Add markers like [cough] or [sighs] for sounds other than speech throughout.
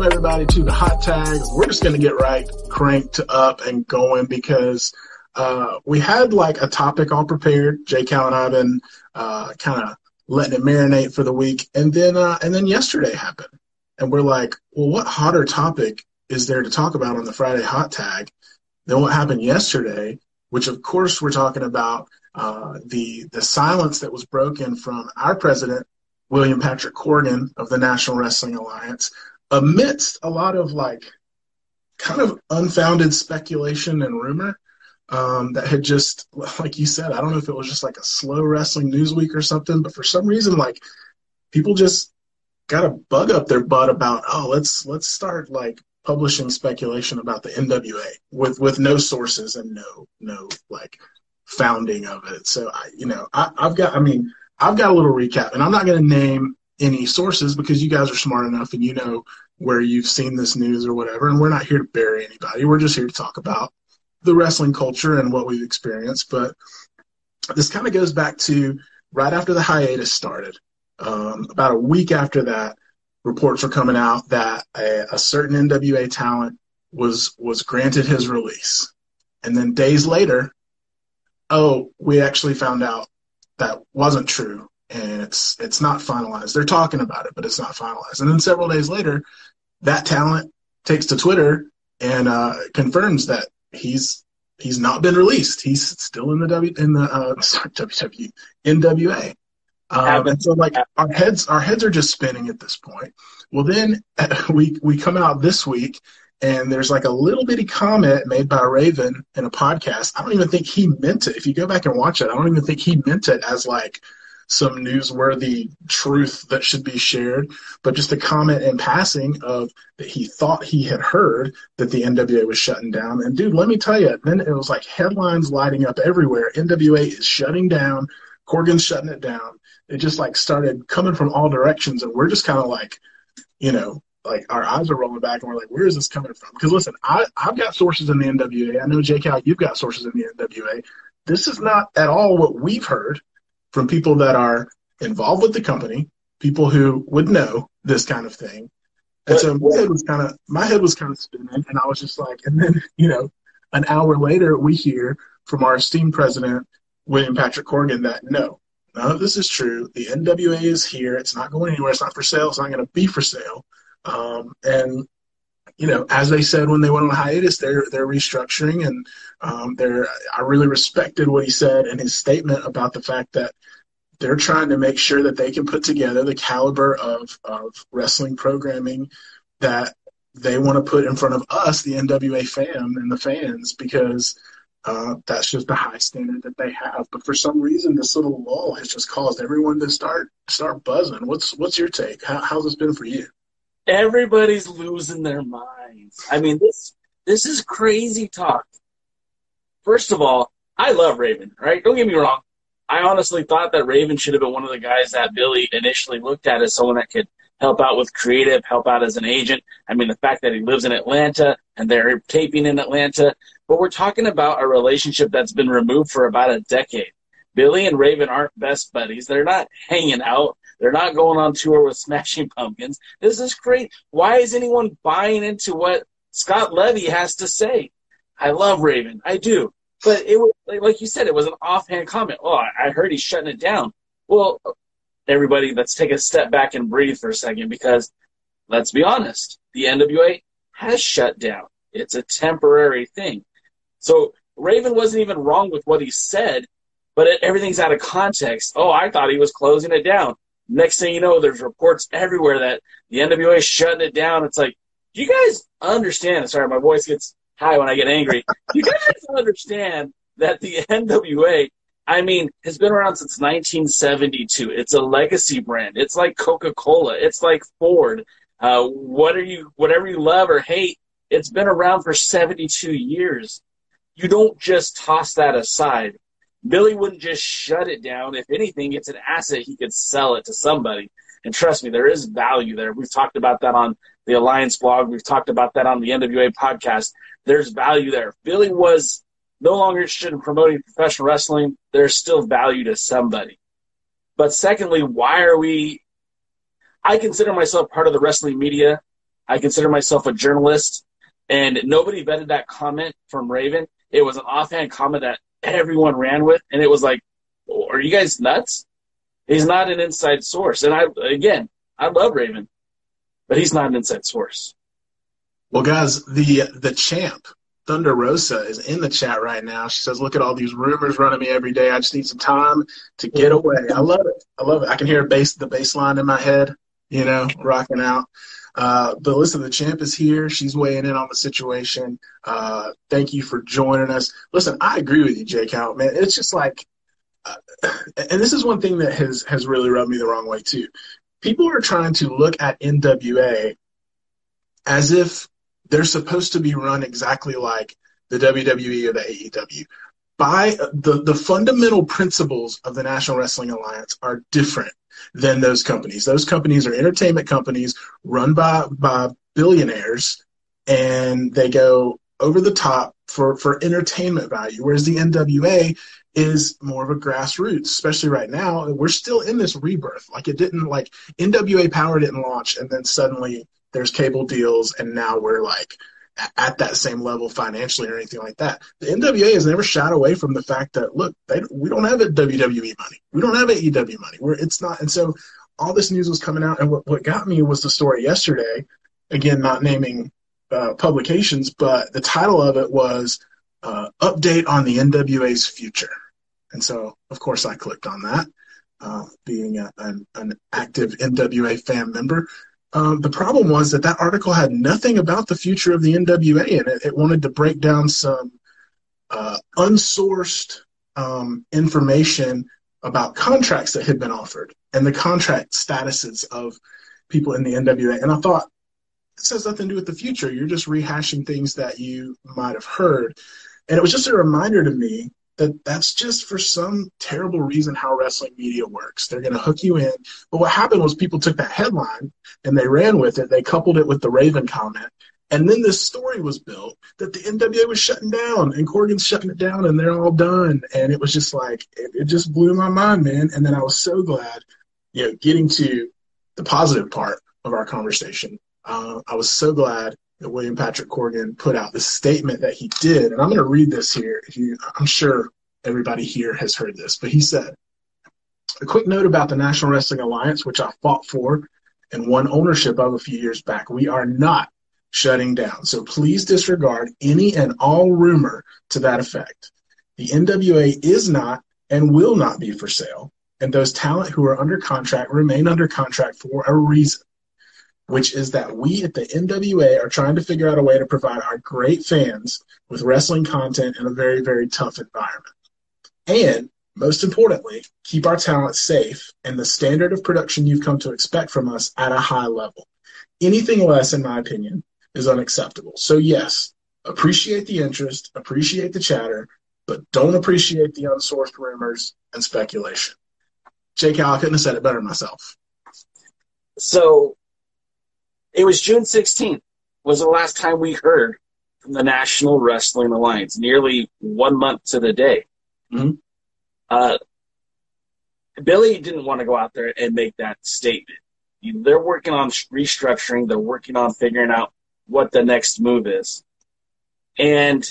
welcome everybody to the hot tags. We're just going to get right cranked up and going because uh, we had like a topic all prepared. Jay Cal and I've been uh, kind of letting it marinate for the week, and then uh, and then yesterday happened, and we're like, well, what hotter topic is there to talk about on the Friday hot tag than what happened yesterday? Which of course we're talking about uh, the the silence that was broken from our president William Patrick Corgan of the National Wrestling Alliance amidst a lot of like kind of unfounded speculation and rumor um, that had just, like you said, I don't know if it was just like a slow wrestling news week or something, but for some reason, like people just got a bug up their butt about, oh, let's let's start like publishing speculation about the NWA with with no sources and no no like founding of it. So I, you know, I, I've got, I mean, I've got a little recap, and I'm not going to name any sources because you guys are smart enough and you know where you've seen this news or whatever. And we're not here to bury anybody. We're just here to talk about the wrestling culture and what we've experienced. But this kind of goes back to right after the hiatus started. Um, about a week after that, reports were coming out that a, a certain NWA talent was was granted his release, and then days later, oh, we actually found out that wasn't true and it's it's not finalized. They're talking about it, but it's not finalized. And then several days later, that talent takes to Twitter and uh, confirms that he's he's not been released. He's still in the W in the uh, [laughs] sorry, WWE NWA. Um, and so like our heads our heads are just spinning at this point. Well, then [laughs] we we come out this week and there's like a little bitty comment made by Raven in a podcast. I don't even think he meant it. If you go back and watch it, I don't even think he meant it as like some newsworthy truth that should be shared, but just a comment in passing of that he thought he had heard that the NWA was shutting down. And dude, let me tell you, then it was like headlines lighting up everywhere. NWA is shutting down. Corgan's shutting it down. It just like started coming from all directions, and we're just kind of like, you know, like our eyes are rolling back, and we're like, where is this coming from? Because listen, I, I've got sources in the NWA. I know J. Cal, you've got sources in the NWA. This is not at all what we've heard from people that are involved with the company, people who would know this kind of thing. And so my head was kind of my head was kind of spinning, and I was just like, and then you know, an hour later we hear from our esteemed president William Patrick Corgan that no, none of this is true. The NWA is here. It's not going anywhere. It's not for sale. It's not going to be for sale. Um, and you know, as they said when they went on hiatus, they're they're restructuring, and um, they're. I really respected what he said in his statement about the fact that they're trying to make sure that they can put together the caliber of of wrestling programming that they want to put in front of us, the NWA fan and the fans, because uh, that's just the high standard that they have. But for some reason, this little lull has just caused everyone to start start buzzing. What's what's your take? How, how's this been for you? Everybody's losing their minds. I mean, this this is crazy talk. First of all, I love Raven, right? Don't get me wrong. I honestly thought that Raven should have been one of the guys that Billy initially looked at as someone that could help out with creative, help out as an agent. I mean, the fact that he lives in Atlanta and they're taping in Atlanta, but we're talking about a relationship that's been removed for about a decade. Billy and Raven aren't best buddies. They're not hanging out. They're not going on tour with [laughs] Smashing Pumpkins. This is great. Why is anyone buying into what Scott Levy has to say? I love Raven. I do. But it was, like you said, it was an offhand comment. Oh, I heard he's shutting it down. Well, everybody, let's take a step back and breathe for a second because let's be honest. The NWA has shut down. It's a temporary thing. So Raven wasn't even wrong with what he said, but it, everything's out of context. Oh, I thought he was closing it down. Next thing you know, there's reports everywhere that the NWA is shutting it down. It's like, do you guys understand? Sorry, my voice gets high when I get angry. You guys [laughs] understand that the NWA, I mean, has been around since 1972. It's a legacy brand. It's like Coca-Cola. It's like Ford. Uh, what are you, whatever you love or hate, it's been around for 72 years. You don't just toss that aside. Billy wouldn't just shut it down. If anything, it's an asset. He could sell it to somebody. And trust me, there is value there. We've talked about that on the Alliance blog. We've talked about that on the NWA podcast. There's value there. Billy was no longer interested in promoting professional wrestling. There's still value to somebody. But secondly, why are we? I consider myself part of the wrestling media. I consider myself a journalist, and nobody vetted that comment from Raven. It was an offhand comment that everyone ran with, and it was like, "Are you guys nuts?" He's not an inside source, and I again, I love Raven, but he's not an inside source. Well, guys, the the champ Thunder Rosa is in the chat right now. She says, "Look at all these rumors running me every day. I just need some time to get away." I love it. I love it. I can hear bass the bass line in my head, you know, rocking out. Uh, but listen, the champ is here. She's weighing in on the situation. Uh, thank you for joining us. Listen, I agree with you, Jay Cal, man. It's just like, uh, and this is one thing that has has really rubbed me the wrong way too. People are trying to look at NWA as if they're supposed to be run exactly like the WWE or the AEW. By the the fundamental principles of the National Wrestling Alliance are different than those companies. Those companies are entertainment companies run by by billionaires, and they go over the top for for entertainment value. Whereas the NWA is more of a grassroots, especially right now. We're still in this rebirth. Like it didn't like NWA Power didn't launch, and then suddenly there's cable deals, and now we're like at that same level financially or anything like that. The NWA has never shied away from the fact that look, they, we don't have a WWE money, we don't have AEW money. Where it's not, and so all this news was coming out, and what, what got me was the story yesterday. Again, not naming uh, publications, but the title of it was uh, "Update on the NWA's Future," and so of course I clicked on that. Uh, being a, an, an active NWA fan member, um, the problem was that that article had nothing about the future of the NWA in it. It wanted to break down some uh, unsourced um, information about contracts that had been offered and the contract statuses of people in the NWA. And I thought, this has nothing to do with the future. You're just rehashing things that you might have heard. And it was just a reminder to me that that's just for some terrible reason how wrestling media works. They're going to hook you in. But what happened was people took that headline and they ran with it. They coupled it with the Raven comment. And then this story was built that the NWA was shutting down and Corgan's shutting it down and they're all done. And it was just like, it, it just blew my mind, man. And then I was so glad, you know, getting to the positive part of our conversation. Uh, I was so glad that William Patrick Corgan put out the statement that he did. And I'm going to read this here. You, I'm sure everybody here has heard this, but he said, a quick note about the National Wrestling Alliance, which I fought for and won ownership of a few years back. We are not shutting down. So please disregard any and all rumor to that effect. The NWA is not and will not be for sale. And those talent who are under contract remain under contract for a reason which is that we at the NWA are trying to figure out a way to provide our great fans with wrestling content in a very, very tough environment. And most importantly, keep our talent safe and the standard of production you've come to expect from us at a high level. Anything less, in my opinion, is unacceptable. So, yes, appreciate the interest, appreciate the chatter, but don't appreciate the unsourced rumors and speculation. Jake I couldn't have said it better myself. So it was June 16th was the last time we heard from the National Wrestling Alliance, nearly one month to the day. Mm-hmm. Uh, Billy didn't want to go out there and make that statement. They're working on restructuring. They're working on figuring out what the next move is. And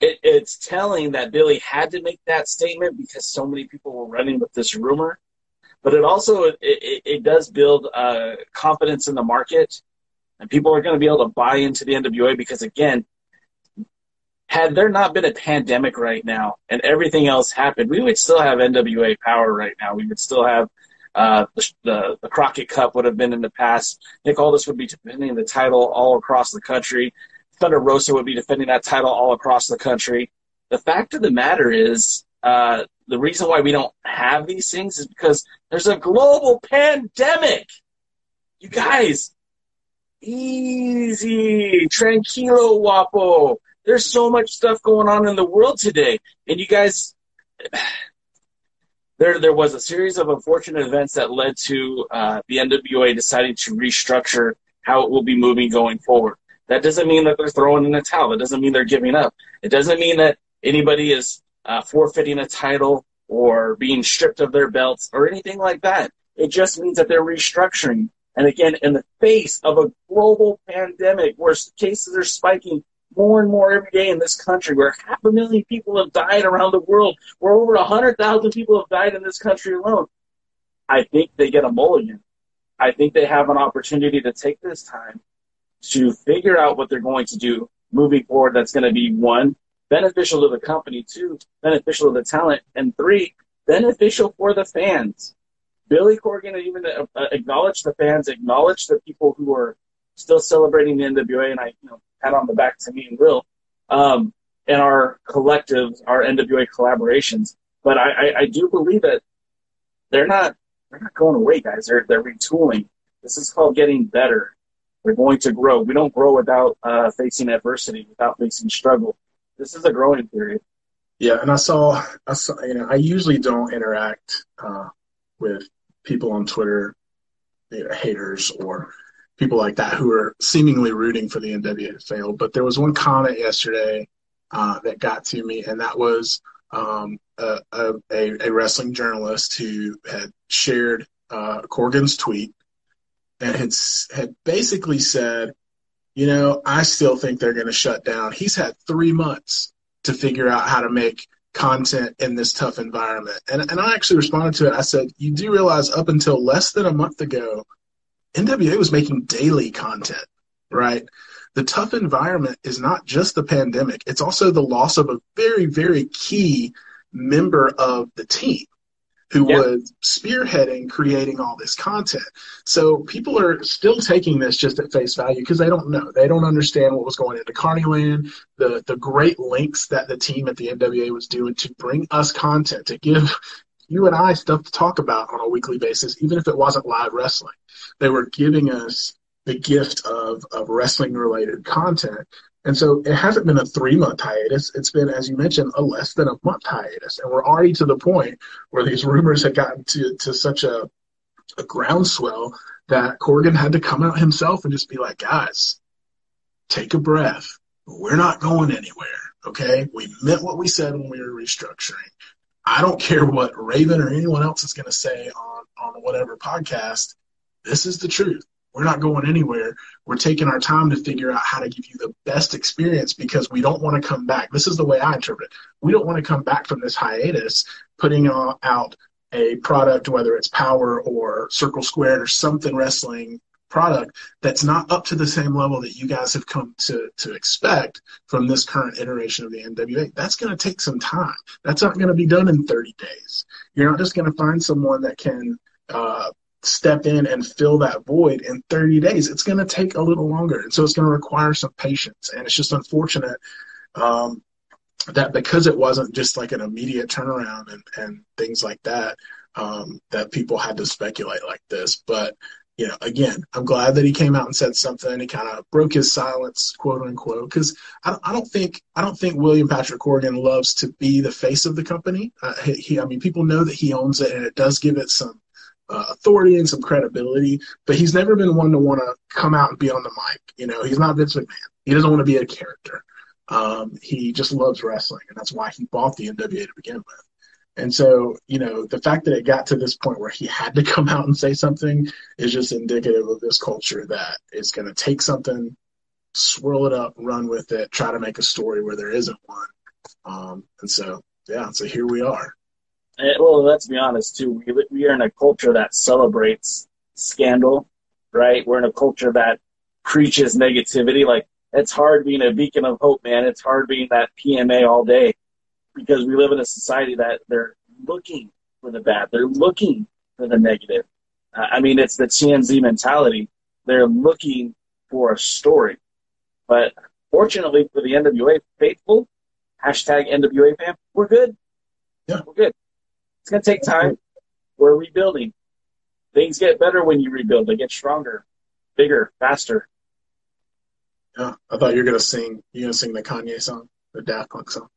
it, it's telling that Billy had to make that statement because so many people were running with this rumor but it also it, it, it does build uh, confidence in the market, and people are going to be able to buy into the NWA because again, had there not been a pandemic right now and everything else happened, we would still have NWA power right now. We would still have uh, the, the, the Crockett Cup would have been in the past. Nick Aldis would be defending the title all across the country. Thunder Rosa would be defending that title all across the country. The fact of the matter is, uh, the reason why we don't have these things is because there's a global pandemic. You guys, easy, tranquilo, wapo. There's so much stuff going on in the world today, and you guys, [sighs] there there was a series of unfortunate events that led to uh, the NWA deciding to restructure how it will be moving going forward. That doesn't mean that they're throwing in the towel. That doesn't mean they're giving up. It doesn't mean that anybody is uh, forfeiting a title or being stripped of their belts or anything like that. It just means that they're restructuring And again, in the face of a global pandemic where cases are spiking more and more every day in this country, where half a million people have died around the world, where over 100,000 people have died in this country alone, I think they get a mulligan. I think they have an opportunity to take this time to figure out what they're going to do moving forward that's going to be one, beneficial to the company, two, beneficial to the talent, and three, beneficial for the fans. Billy Corgan even uh, acknowledged the fans, acknowledged the people who are still celebrating the NWA, and I, you know, pat on the back to me and Will, um, and our collectives, our NWA collaborations. But I, I, I do believe that they're not they're not going away, guys. They're they're retooling. This is called getting better. We're going to grow. We don't grow without uh, facing adversity, without facing struggle. This is a growing period. Yeah, and I saw, I saw, you know, I usually don't interact uh, with people on Twitter, you know, haters or people like that who are seemingly rooting for the NWA to fail. But there was one comment yesterday uh, that got to me, and that was um, a, a, a, wrestling journalist who had shared uh, Corgan's tweet and had had basically said, you know, I still think they're going to shut down. He's had three months to figure out how to make content in this tough environment. And, and I actually responded to it. I said, you do realize up until less than a month ago, NWA was making daily content, right? The tough environment is not just the pandemic. It's also the loss of a very, very key member of the team who yep. was spearheading creating all this content. So people are still taking this just at face value because they don't know. They don't understand what was going into Carnyland, the the great links that the team at the NWA was doing to bring us content, to give you and I stuff to talk about on a weekly basis, even if it wasn't live wrestling. They were giving us the gift of, of wrestling related content and so it hasn't been a three month hiatus. It's been, as you mentioned, a less than a month hiatus. And we're already to the point where these rumors had gotten to, to such a, a groundswell that Corgan had to come out himself and just be like, guys, take a breath. We're not going anywhere. Okay. We meant what we said when we were restructuring. I don't care what Raven or anyone else is going to say on, on whatever podcast. This is the truth. We're not going anywhere. We're taking our time to figure out how to give you the best experience because we don't want to come back. This is the way I interpret it. We don't want to come back from this hiatus putting out a product, whether it's Power or Circle Squared or something wrestling product that's not up to the same level that you guys have come to, to expect from this current iteration of the NWA. That's going to take some time. That's not going to be done in 30 days. You're not just going to find someone that can uh, step in and fill that void in 30 days. It's going to take a little longer. And so it's going to require some patience. And it's just unfortunate um, that because it wasn't just like an immediate turnaround and, and things like that, um, that people had to speculate like this. But, you know, again, I'm glad that he came out and said something. He kind of broke his silence, quote unquote, because I, I, don't think I don't think William Patrick Corgan loves to be the face of the company. Uh, he, I mean, people know that he owns it, and it does give it some uh, authority and some credibility, but he's never been one to want to come out and be on the mic. You know, he's not Vince McMahon. He doesn't want to be a character. Um, he just loves wrestling, and that's why he bought the NWA to begin with. And so, you know, the fact that it got to this point where he had to [laughs] come out and say something is just indicative of this culture that is going to take something, swirl it up, run with it, try to make a story where there isn't one. Um, and so, yeah, so here we are. Eh, well, let's be honest too. We we are in a culture that celebrates scandal, right? We're in a culture that preaches negativity. Like it's hard being a beacon of hope, man. It's hard being that PMA all day because we live in a society that they're looking for the bad. They're looking for the negative. Uh, I mean, it's the TMZ mentality. They're looking for a story. But fortunately for the NWA faithful, hashtag NWA fam, we're good. Yeah. We're good. It's going to take time. We're rebuilding. Things get better when you rebuild. They get stronger, bigger, faster. Yeah, I thought you were gonna sing. You gonna sing the Kanye song, the Daft Punk song?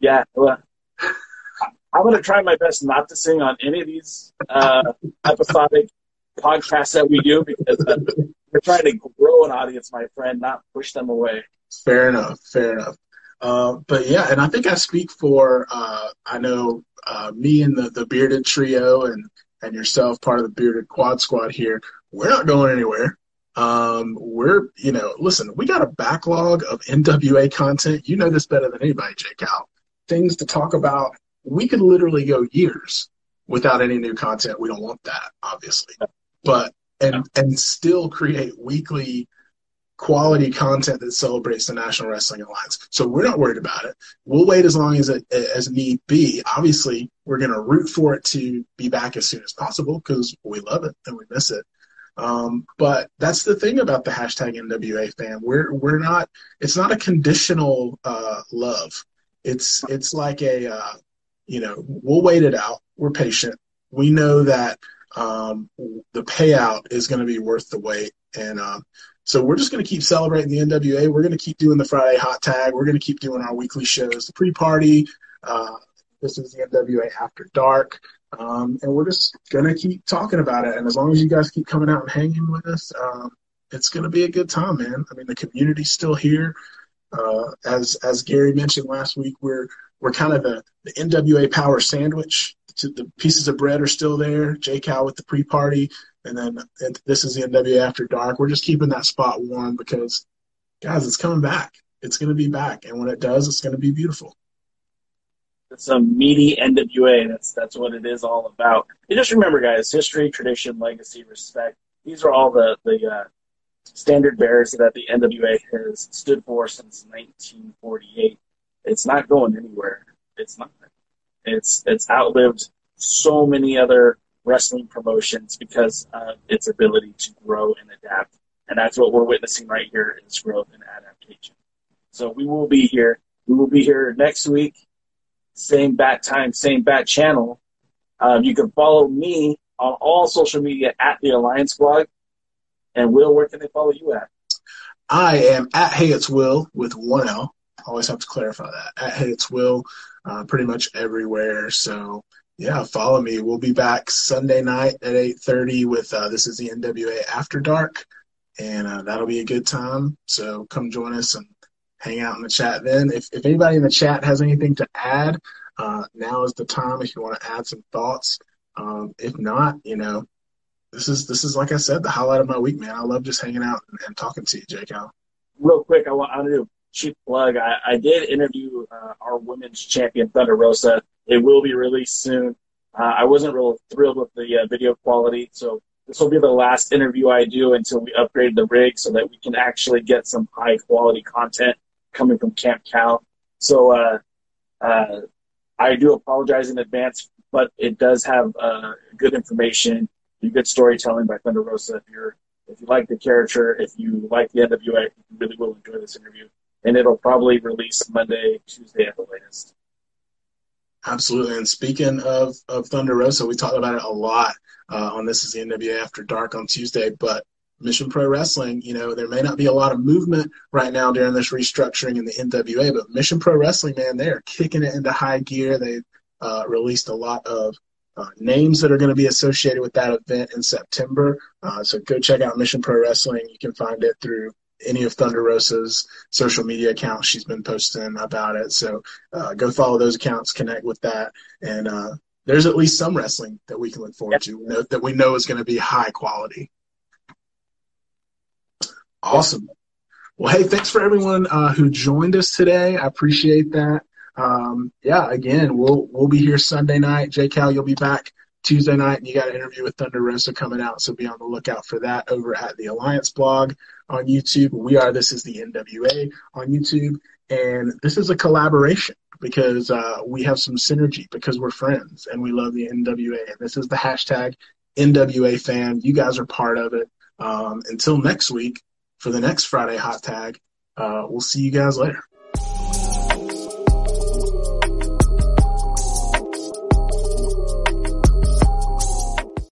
Yeah, well, I'm gonna try my best not to sing on any of these uh, episodic podcasts that we do because uh, we're trying to grow an audience, my friend, not push them away. Fair enough. Fair enough. Uh, but yeah, and I think I speak for uh, I know uh, me and the, the bearded trio and and yourself, part of the bearded quad squad here. we're not going anywhere. Um, we're, you know, listen, we got a backlog of NWA content. You know this better than anybody, Jay Cal. Things to talk about. We could literally go years without any new content. We don't want that, obviously. But and and still create weekly quality content that celebrates the National Wrestling Alliance. So we're not worried about it. We'll wait as long as it as need be. Obviously, we're going to root for it to be back as soon as possible because we love it and we miss it. Um, but that's the thing about the hashtag NWA fan. We're we're not. It's not a conditional uh, love. It's it's like a uh, you know we'll wait it out. We're patient. We know that um, the payout is going to be worth the wait, and uh, so we're just going to keep celebrating the NWA. We're going to keep doing the Friday hot tag. We're going to keep doing our weekly shows, the pre-party. Uh, this is the NWA After Dark. Um, and we're just going to keep talking about it. And as long as you guys keep coming out and hanging with us, um, it's going to be a good time, man. I mean, the community's still here. Uh, as as Gary mentioned last week, we're we're kind of the, the NWA power sandwich. The pieces of bread are still there. J Cal with the pre-party, and then this is the NWA After Dark. We're just keeping that spot warm because, guys, it's coming back. It's going to be back, and when it does, it's going to be beautiful It's a meaty NWA. That's that's what it is all about. And just remember, guys, history, tradition, legacy, respect. These are all the the uh, standard bearers that the NWA has stood for since 1948. It's not going anywhere. It's not. It's it's outlived so many other wrestling promotions because of its ability to grow and adapt. And that's what we're witnessing right here is growth and adaptation. So we will be here. We will be here next week same bat time, same bat channel. Um, you can follow me on all social media at the Alliance Blog. And Will, where can they follow you at? I am at Hey It's Will with one L. Always have to clarify that. At Hey It's Will, uh, pretty much everywhere. So yeah, follow me. We'll be back Sunday night at 8:30 with uh, this is the NWA After Dark, and uh, that'll be a good time. So come join us and hang out in the chat then. If, if anybody in the chat has anything to add, uh, now is the time if you want to add some thoughts. Um, if not, you know, this is this is like I said, the highlight of my week, man. I love just hanging out and, and talking to you, Jay Cal. Real quick, I want, I want to do a cheap plug. I, I did interview uh, our women's champion Thunder Rosa. It will be released soon. Uh, I wasn't real thrilled with the uh, video quality, so this will be the last interview I do until we upgrade the rig so that we can actually get some high quality content coming from Camp Cal. So uh, uh, I do apologize in advance, but it does have uh, good information, good storytelling by Thunder Rosa. If you're if you like the character, if you like the NWA, you really will enjoy this interview. And it'll probably release Monday, Tuesday at the latest. Absolutely. And speaking of, of Thunder Rosa, we talked about it a lot uh, on This is the NWA After Dark on Tuesday, but Mission Pro Wrestling, you know, there may not be a lot of movement right now during this restructuring in the NWA, but Mission Pro Wrestling, man, they are kicking it into high gear. They've uh, released a lot of uh, names that are going to be associated with that event in September. Uh, so go check out Mission Pro Wrestling. You can find it through any of Thunder Rosa's social media accounts. She's been posting about it. So uh, go follow those accounts, connect with that, and uh, there's at least some wrestling that we can look forward to that we know is going to be high quality. Awesome. Well, hey, thanks for everyone uh, who joined us today. I appreciate that. Um, yeah, again, we'll we'll be here Sunday night. J Cal, you'll be back Tuesday night, and you got an interview with Thunder Rosa coming out, so be on the lookout for that over at the Alliance blog on YouTube. We are This is the NWA on YouTube, and this is a collaboration because uh, we have some synergy because we're friends and we love the NWA, and this is the hashtag NWA fan. You guys are part of it. Um, until next week, for the next Friday hot tag. Uh, we'll see you guys later.